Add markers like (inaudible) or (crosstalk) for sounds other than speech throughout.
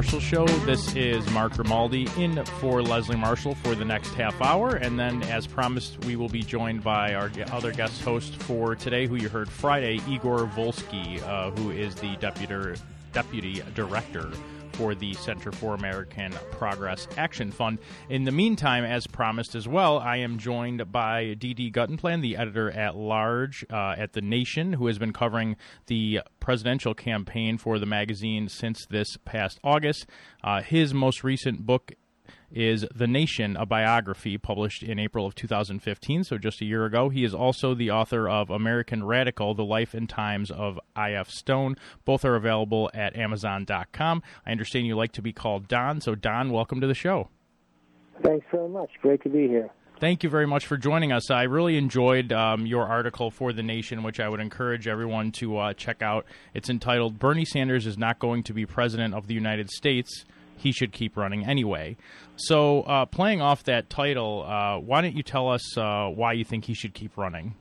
Marshall Show. This is Mark Grimaldi in for Leslie Marshall for the next half hour. And then, as promised, we will be joined by our other guest host for today, who you heard Friday, Igor Volsky, uh, who is the deputy, deputy director for the Center for American Progress Action Fund. In the meantime, as promised as well, I am joined by D.D. Guttenplan, the editor at large uh, at The Nation, who has been covering the presidential campaign for the magazine since this past August. Uh, his most recent book is The Nation, a biography published in April of 2015, so just a year ago. He is also the author of American Radical, The Life and Times of I.F. Stone. Both are available at Amazon.com. I understand you like to be called Don, so Don, welcome to the show. Thanks very much. Great to be here. Thank you very much for joining us. I really enjoyed um, your article for The Nation, which I would encourage everyone to uh, check out. It's entitled Bernie Sanders is Not Going to Be President of the United States he should keep running anyway. So, uh, playing off that title, uh, why don't you tell us uh, why you think he should keep running?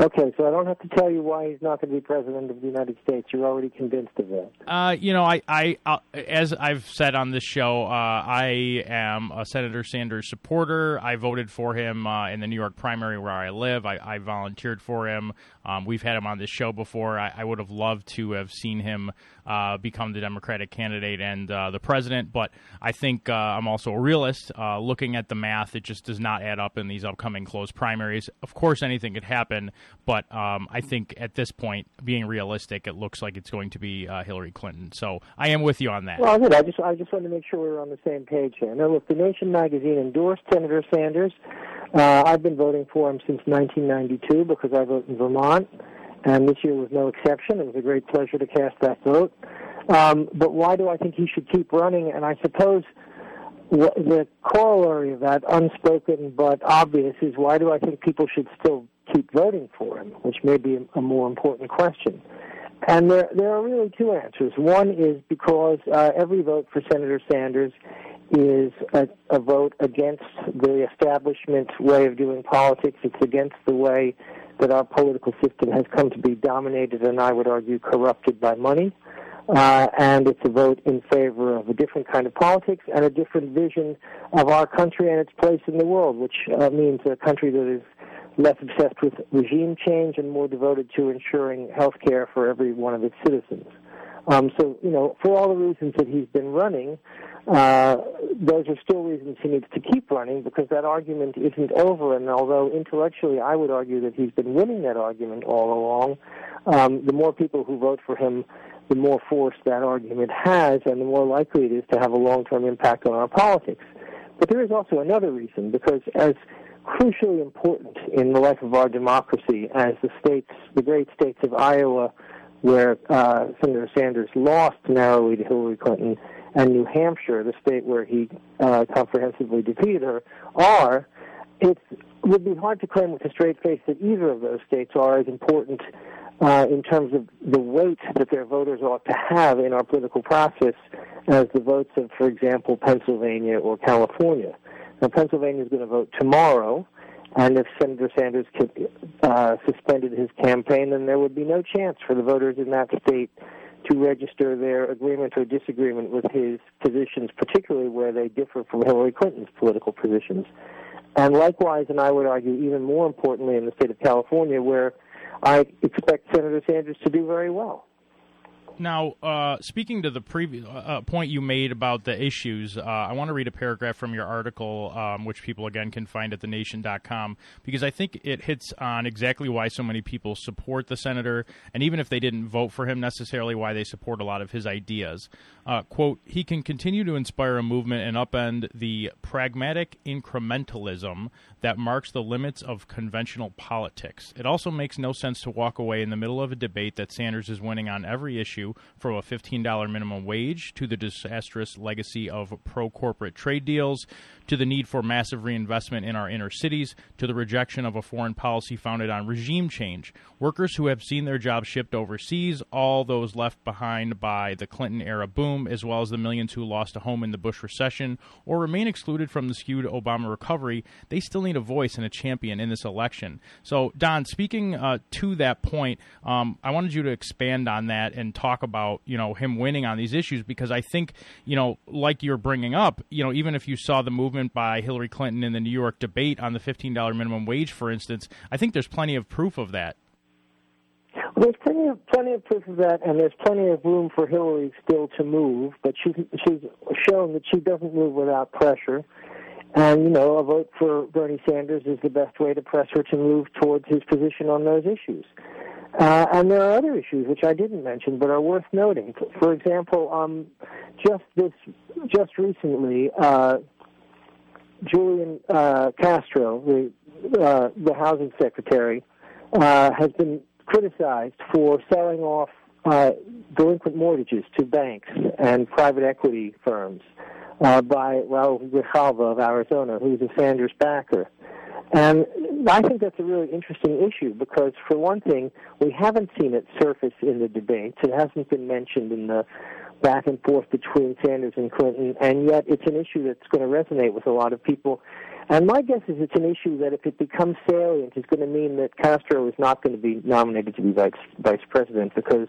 Okay, so I don't have to tell you why he's not going to be president of the United States. You're already convinced of that. Uh, you know, I, I, uh, as I've said on this show, uh, I am a Senator Sanders supporter. I voted for him uh, in the New York primary where I live. I, I volunteered for him. Um, we've had him on this show before. I, I would have loved to have seen him uh, become the Democratic candidate and uh, the president, but I think I'm also a realist. looking at the math, it just does not add up in these upcoming close primaries. Of course, anything could happen. But um, I think at this point, being realistic, it looks like it's going to be uh, Hillary Clinton. So I am with you on that. Well, good. I just I just wanted to make sure we were on the same page here. Now, look, the Nation magazine endorsed Senator Sanders. Uh, I've been voting for him since 1992 because I vote in Vermont, and this year was no exception. It was a great pleasure to cast that vote. Um, but why do I think he should keep running? And I suppose the corollary of that, unspoken but obvious, is why do I think people should still keep voting for him, which may be a more important question. And there, there are really two answers. One is because uh, every vote for Senator Sanders is a, a vote against the establishment way of doing politics. It's against the way that our political system has come to be dominated and I would argue corrupted by money. Uh, and it's a vote in favor of a different kind of politics and a different vision of our country and its place in the world, which uh, means a country that is less obsessed with regime change and more devoted to ensuring health care for every one of its citizens. Um, so, you know, for all the reasons that he's been running, uh, those are still reasons he needs to keep running because that argument isn't over. And although intellectually I would argue that he's been winning that argument all along, um, the more people who vote for him, the more force that argument has, and the more likely it is to have a long-term impact on our politics. But there is also another reason because as crucially important in the life of our democracy as the states, the great states of Iowa, where uh, Senator Sanders lost narrowly to Hillary Clinton, and New Hampshire, the state where he uh, comprehensively defeated her, are, it would be hard to claim with a straight face that either of those states are as important uh, in terms of the weight that their voters ought to have in our political process as the votes of, for example, Pennsylvania or California. Now, Pennsylvania is going to vote tomorrow, and if Senator Sanders could, uh, suspended his campaign, then there would be no chance for the voters in that state to register their agreement or disagreement with his positions, particularly where they differ from Hillary Clinton's political positions. And likewise, and I would argue even more importantly, in the state of California, where I expect Senator Sanders to do very well. Now, uh, speaking to the previous uh, uh, point you made about the issues, uh, I want to read a paragraph from your article, um, which people again can find at thenation.com, because I think it hits on exactly why so many people support the senator, and even if they didn't vote for him necessarily, why they support a lot of his ideas. Uh, quote, he can continue to inspire a movement and upend the pragmatic incrementalism that marks the limits of conventional politics. It also makes no sense to walk away in the middle of a debate that Sanders is winning on every issue, from a $15 minimum wage to the disastrous legacy of pro corporate trade deals to the need for massive reinvestment in our inner cities, to the rejection of a foreign policy founded on regime change. Workers who have seen their jobs shipped overseas, all those left behind by the Clinton era boom, as well as the millions who lost a home in the Bush recession or remain excluded from the skewed Obama recovery, they still need a voice and a champion in this election. So, Don, speaking uh, to that point, um, I wanted you to expand on that and talk talk about you know him winning on these issues because I think you know like you're bringing up you know even if you saw the movement by Hillary Clinton in the New York debate on the fifteen dollar minimum wage for instance I think there's plenty of proof of that. There's plenty of plenty of proof of that, and there's plenty of room for Hillary still to move. But she's she's shown that she doesn't move without pressure. And, you know, a vote for Bernie Sanders is the best way to press her to move towards his position on those issues. Uh, and there are other issues which I didn't mention but are worth noting. For example, um, just this, just recently, uh, Julian uh, Castro, the uh, the housing secretary, uh, has been criticized for selling off uh, delinquent mortgages to banks and private equity firms by Raul Grijalva of Arizona, who's a Sanders backer. And I think that's a really interesting issue because, for one thing, we haven't seen it surface in the debates. It hasn't been mentioned in the back and forth between Sanders and Clinton, and yet it's an issue that's going to resonate with a lot of people. And my guess is it's an issue that if it becomes salient, is going to mean that Castro is not going to be nominated to be vice, vice president because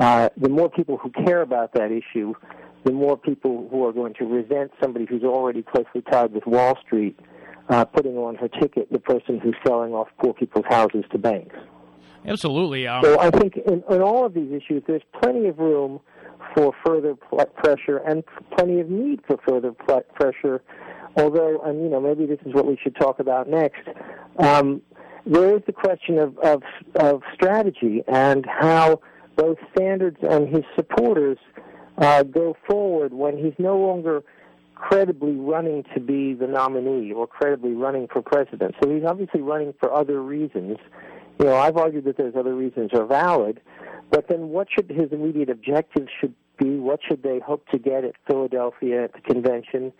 uh, the more people who care about that issue, the more people who are going to resent somebody who's already closely tied with Wall Street uh, putting on her ticket the person who's selling off poor people's houses to banks. Absolutely. Um... So I think in, in all of these issues, there's plenty of room for further pl- pressure and plenty of need for further pl- pressure. Although, and you know, maybe this is what we should talk about next. Um, there is the question of, of of strategy and how both Sanders and his supporters uh, go forward when he's no longer credibly running to be the nominee or credibly running for president. So he's obviously running for other reasons. You know, I've argued that those other reasons are valid, but then what should his immediate objectives should be? What should they hope to get at Philadelphia at the convention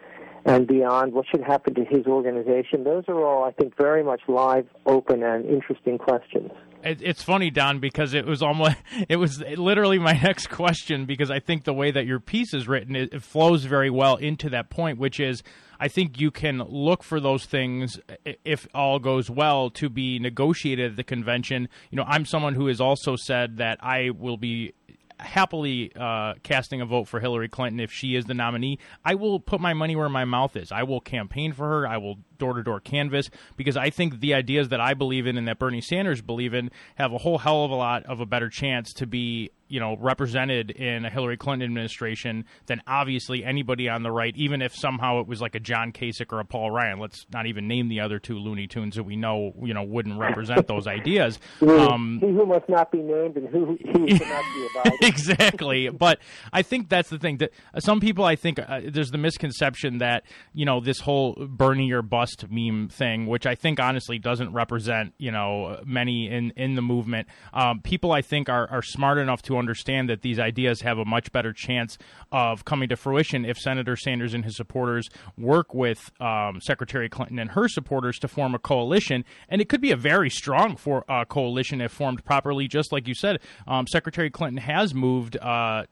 and beyond? What should happen to his organization? Those are all, I think, very much live, open, and interesting questions it, it's funny, Don, because it was almost (laughs) it was literally my (laughs) next question because I think the way that your piece is written it, it flows very well into that point, which is I think you can look for those things if all goes well to be negotiated at the convention. You know, I'm someone who has also said that I will be happily uh, casting a vote for Hillary Clinton if she is the nominee. I will put my money where my mouth is. I will campaign for her. I will door to door canvas because I think the ideas that I believe in and that Bernie Sanders believe in have a whole hell of a lot of a better chance to be you know represented in a Hillary Clinton administration than obviously anybody on the right, even if somehow it was like a John Kasich or a Paul Ryan. Let's not even name the other two Looney Tunes that we know you know wouldn't represent (laughs) those ideas. Um, he who must not be named and who cannot be (laughs) about. exactly, but I think that's the thing that some people I think uh, there's the misconception that you know this whole Bernie or bust meme thing, which I think honestly doesn't represent you know many in in the movement. Um, people I think are are smart enough to understand that these ideas have a much better chance of coming to fruition if Senator Sanders and his supporters work with um, Secretary Clinton and her supporters to form a coalition. And it could be a very strong for uh, coalition if formed properly. Just like you said, um, Secretary Clinton has moved uh,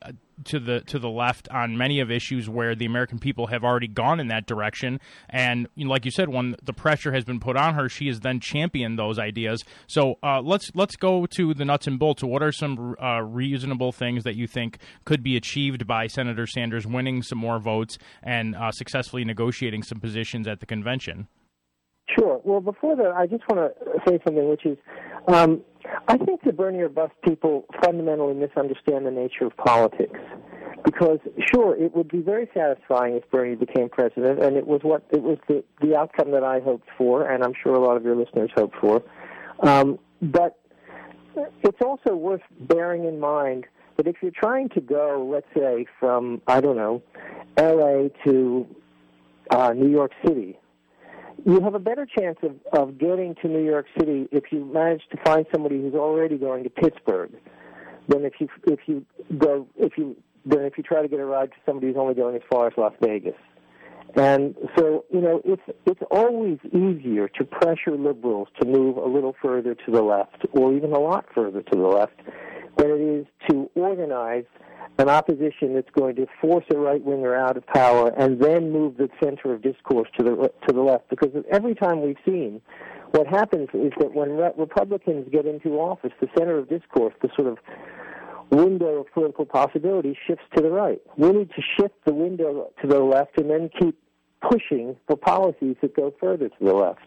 to the to the left on many of issues where the American people have already gone in that direction. And you know, like you said, when the pressure has been put on her, she has then championed those ideas. So uh, let's let's go to the nuts and bolts. What are some uh, reasonable things that you think could be achieved by Senator Sanders winning some more votes and uh, successfully negotiating some positions at the convention? Sure. Well, before that, I just want to say something, which is, um, I think the Bernie or bust people fundamentally misunderstand the nature of politics. Because sure, it would be very satisfying if Bernie became president, and it was what it was the the outcome that I hoped for, and I'm sure a lot of your listeners hoped for. Um, but it's also worth bearing in mind that if you're trying to go, let's say, from I don't know, L.A. to uh, New York City, you have a better chance of, of getting to New York City if you manage to find somebody who's already going to Pittsburgh than if you if you go if you than if you try to get a ride to somebody who's only going as far as Las Vegas. And so, you know, it's it's always easier to pressure liberals to move a little further to the left, or even a lot further to the left, than it is to organize an opposition that's going to force a right winger out of power and then move the center of discourse to the to the left. Because every time we've seen, what happens is that when re- Republicans get into office, the center of discourse, the sort of window of political possibility shifts to the right. We need to shift the window to the left and then keep pushing for policies that go further to the left.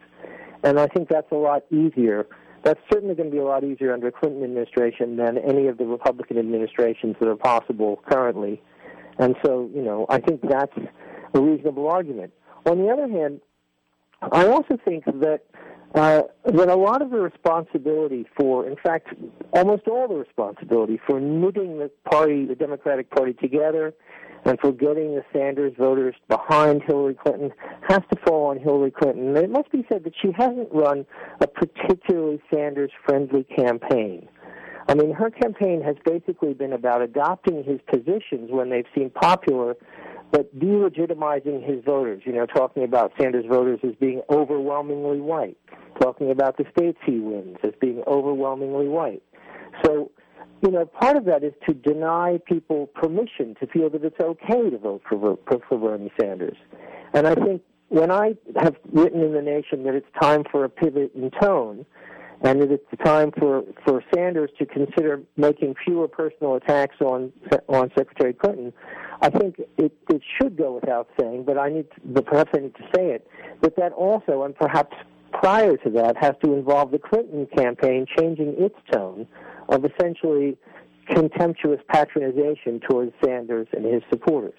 And I think that's a lot easier. That's certainly going to be a lot easier under a Clinton administration than any of the Republican administrations that are possible currently. And so, you know, I think that's a reasonable argument. On the other hand, I also think that uh, that a lot of the responsibility for, in fact, almost all the responsibility for knitting the party, the Democratic Party together and for getting the Sanders voters behind Hillary Clinton has to fall on Hillary Clinton. And it must be said that she hasn't run a particularly Sanders friendly campaign. I mean, her campaign has basically been about adopting his positions when they've seemed popular, but delegitimizing his voters. You know, talking about Sanders voters as being overwhelmingly white, talking about the states he wins as being overwhelmingly white. So you know, part of that is to deny people permission to feel that it's okay to vote for, for Bernie Sanders. And I think when I have written in the nation that it's time for a pivot in tone, and that it's time for, for Sanders to consider making fewer personal attacks on on Secretary Clinton, I think it, it should go without saying, but I need to, but perhaps I need to say it, that that also, and perhaps prior to that, has to involve the Clinton campaign changing its tone of essentially contemptuous patronization towards Sanders and his supporters.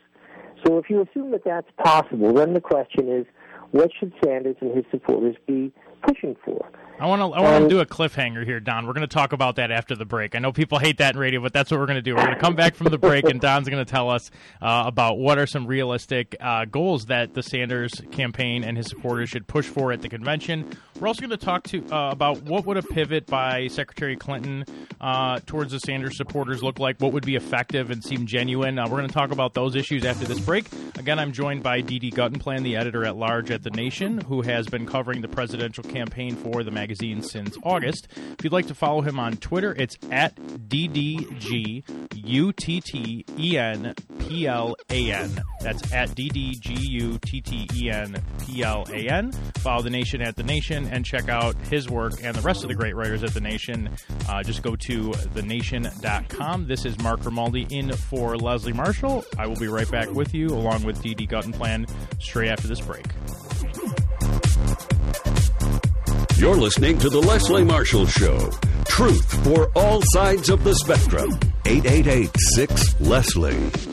So if you assume that that's possible, then the question is, what should Sanders and his supporters be pushing for? I want to I want to do a cliffhanger here, Don. We're going to talk about that after the break. I know people hate that in radio, but that's what we're going to do. We're going to come back from the break, and Don's going to tell us uh, about what are some realistic uh, goals that the Sanders campaign and his supporters should push for at the convention. We're also going to talk to uh, about what would a pivot by Secretary Clinton uh, towards the Sanders supporters look like. What would be effective and seem genuine? Uh, we're going to talk about those issues after this break. Again, I'm joined by D.D. Guttenplan, the editor at large at the Nation, who has been covering the presidential campaign for the magazine since August. If you'd like to follow him on Twitter, it's at DDGUTTENPLAN. That's at DDGUTTENPLAN. Follow The Nation at The Nation and check out his work and the rest of the great writers at The Nation. Uh, just go to thenation.com. This is Mark Grimaldi in for Leslie Marshall. I will be right back with you along with DD Guttenplan straight after this break. You're listening to The Leslie Marshall Show. Truth for all sides of the spectrum. 888 6 Leslie.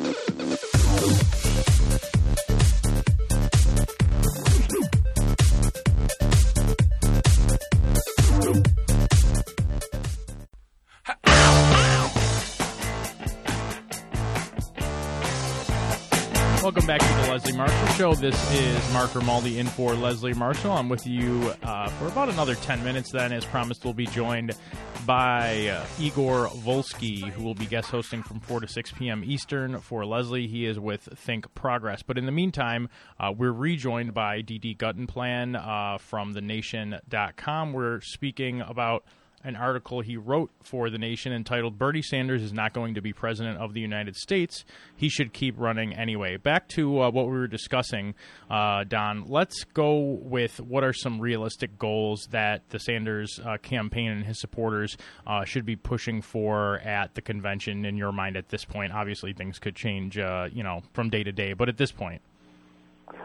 Welcome back to the Leslie Marshall Show. This is Mark Grimaldi in for Leslie Marshall. I'm with you uh, for about another 10 minutes. Then, as promised, we'll be joined by uh, Igor Volsky, who will be guest hosting from 4 to 6 p.m. Eastern for Leslie. He is with Think Progress. But in the meantime, uh, we're rejoined by D.D. Guttenplan uh, from thenation.com. We're speaking about an article he wrote for The Nation entitled Bernie Sanders is not going to be president of the United States. He should keep running anyway. Back to uh, what we were discussing, uh, Don, let's go with what are some realistic goals that the Sanders uh, campaign and his supporters uh, should be pushing for at the convention in your mind at this point. Obviously, things could change, uh, you know, from day to day, but at this point.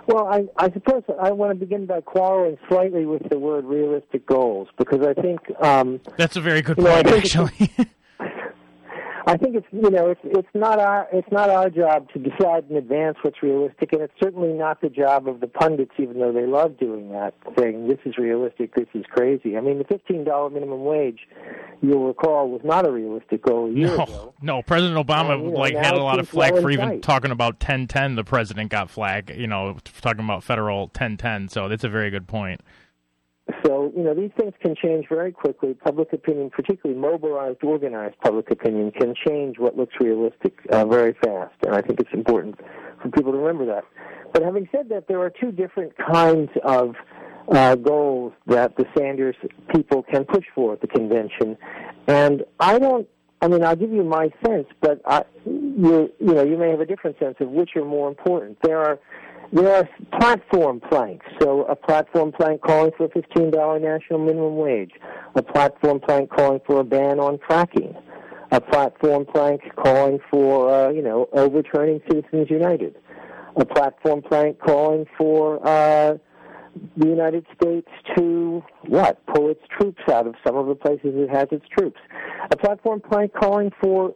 Well, I, I suppose I want to begin by quarreling slightly with the word realistic goals because I think um, that's a very good point, know, actually. I think it's you know it's it's not our it's not our job to decide in advance what's realistic, and it's certainly not the job of the pundits, even though they love doing that, saying this is realistic, this is crazy. I mean, the fifteen dollar minimum wage, you'll recall, was not a realistic goal a year no, ago. No, President Obama and, you know, like had a lot of flack for even sight. talking about ten ten. The president got flack, you know, talking about federal ten ten. So that's a very good point. So, you know, these things can change very quickly. Public opinion, particularly mobilized, organized public opinion, can change what looks realistic uh, very fast. And I think it's important for people to remember that. But having said that, there are two different kinds of uh, goals that the Sanders people can push for at the convention. And I don't I mean, I'll give you my sense, but I, you, you know, you may have a different sense of which are more important. There are there are platform planks. So a platform plank calling for a $15 national minimum wage, a platform plank calling for a ban on fracking, a platform plank calling for, uh, you know, overturning Citizens United, a platform plank calling for uh, the United States to what? Pull its troops out of some of the places it has its troops. A platform plank calling for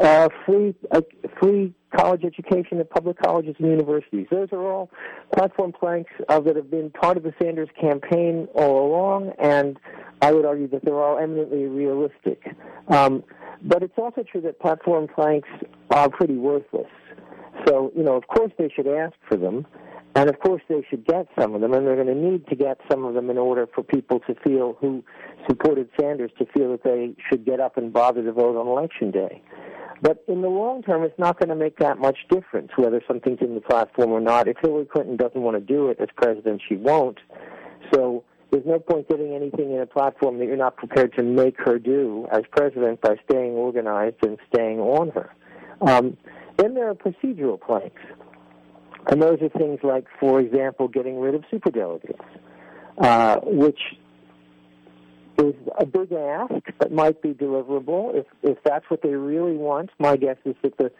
uh, free uh, free college education at public colleges and universities. Those are all platform planks uh, that have been part of the Sanders campaign all along, and I would argue that they're all eminently realistic. Um, but it's also true that platform planks are pretty worthless. So, you know, of course they should ask for them, and of course they should get some of them, and they're going to need to get some of them in order for people to feel who supported Sanders to feel that they should get up and bother to vote on election day. But in the long term, it's not going to make that much difference whether something's in the platform or not. If Hillary Clinton doesn't want to do it as president, she won't. So there's no point getting anything in a platform that you're not prepared to make her do as president by staying organized and staying on her. Um, then there are procedural planks. And those are things like, for example, getting rid of superdelegates, uh, which is a big ask, but might be deliverable if if that's what they really want. My guess is that the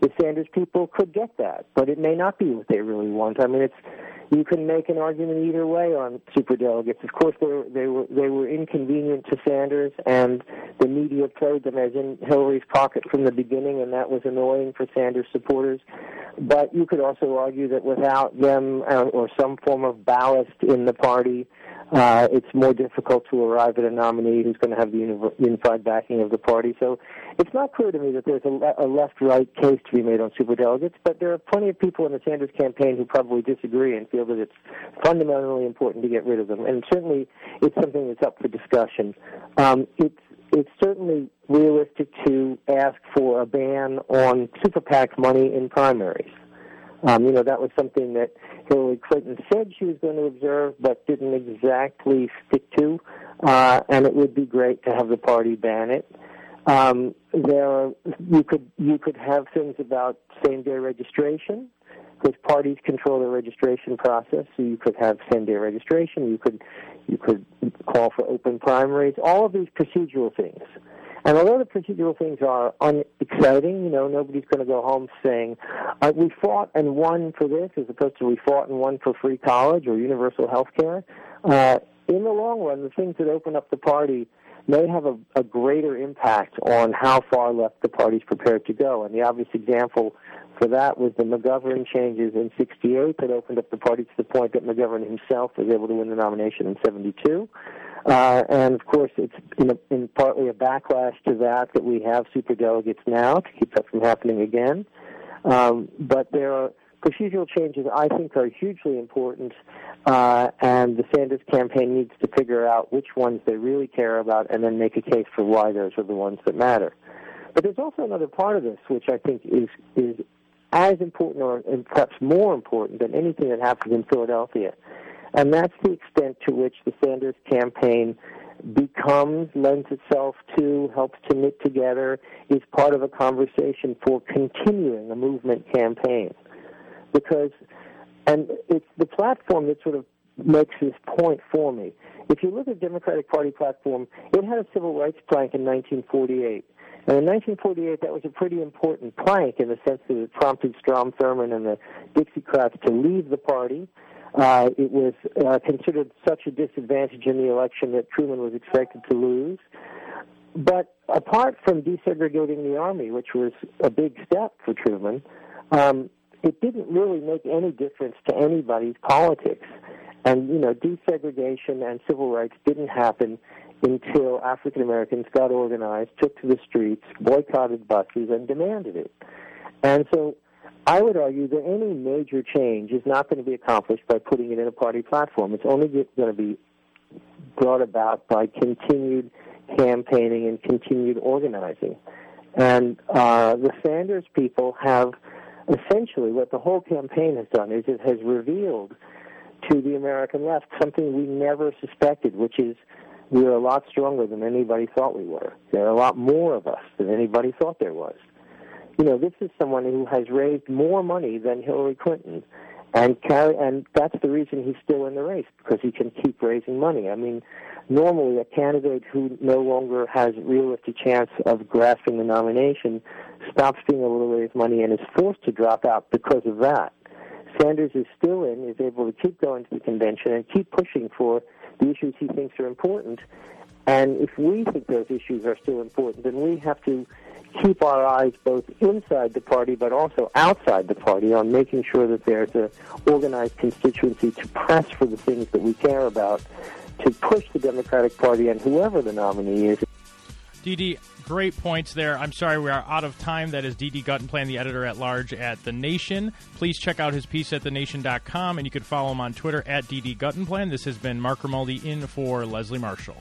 the Sanders people could get that, but it may not be what they really want. I mean, it's you can make an argument either way on super delegates. Of course, they were they were they were inconvenient to Sanders, and the media played them as in Hillary's pocket from the beginning, and that was annoying for Sanders supporters. But you could also argue that without them uh, or some form of ballast in the party, uh, it's more difficult to arrive at a nominee who's going to have the unified backing of the party. So it's not clear to me that there's a, a left-right case to be made on superdelegates, but there are plenty of people in the Sanders campaign who probably disagree and feel that it's fundamentally important to get rid of them. And certainly, it's something that's up for discussion. Um, it's it's certainly realistic to ask for a ban on super PAC money in primaries. Um, you know, that was something that Hillary Clinton said she was going to observe, but didn't exactly stick to. Uh, and it would be great to have the party ban it. Um, there, are, you could you could have things about same day registration, because parties control the registration process. So you could have same day registration. You could you could call for open primaries. All of these procedural things and although the procedural things are unexciting, you know, nobody's going to go home saying, uh, we fought and won for this as opposed to we fought and won for free college or universal health care. Uh, in the long run, the things that open up the party may have a, a greater impact on how far left the party's prepared to go. And the obvious example for that was the McGovern changes in 68 that opened up the party to the point that McGovern himself was able to win the nomination in 72. Uh, and of course, it's in, a, in partly a backlash to that that we have super delegates now to keep that from happening again. Um, but there are procedural changes I think are hugely important, uh, and the Sanders campaign needs to figure out which ones they really care about and then make a case for why those are the ones that matter. But there's also another part of this which I think is is as important or perhaps more important than anything that happens in Philadelphia. And that's the extent to which the Sanders campaign becomes, lends itself to, helps to knit together, is part of a conversation for continuing a movement campaign. Because, and it's the platform that sort of makes this point for me. If you look at the Democratic Party platform, it had a civil rights plank in 1948. And in 1948, that was a pretty important plank in the sense that it prompted Strom Thurmond and the Dixiecrats to leave the party uh, it was uh, considered such a disadvantage in the election that Truman was expected to lose. But apart from desegregating the army, which was a big step for Truman, um, it didn't really make any difference to anybody's politics. And, you know, desegregation and civil rights didn't happen until African Americans got organized, took to the streets, boycotted buses, and demanded it. And so I would argue that any major change is not going to be accomplished by putting it in a party platform. It's only going to be brought about by continued campaigning and continued organizing. And uh, the Sanders people have essentially what the whole campaign has done is it has revealed to the American left something we never suspected, which is we're a lot stronger than anybody thought we were. There are a lot more of us than anybody thought there was you know, this is someone who has raised more money than Hillary Clinton and carry, and that's the reason he's still in the race because he can keep raising money. I mean, normally a candidate who no longer has realistic chance of grasping the nomination stops being able to raise money and is forced to drop out because of that. Sanders is still in, is able to keep going to the convention and keep pushing for the issues he thinks are important. And if we think those issues are still important, then we have to keep our eyes both inside the party but also outside the party on making sure that there's an organized constituency to press for the things that we care about, to push the Democratic Party and whoever the nominee is. DD, great points there. I'm sorry we are out of time. That is D.D. Guttenplan, the editor at large at The Nation. Please check out his piece at thenation.com, and you can follow him on Twitter at DD Guttenplan. This has been Mark Grimaldi in for Leslie Marshall.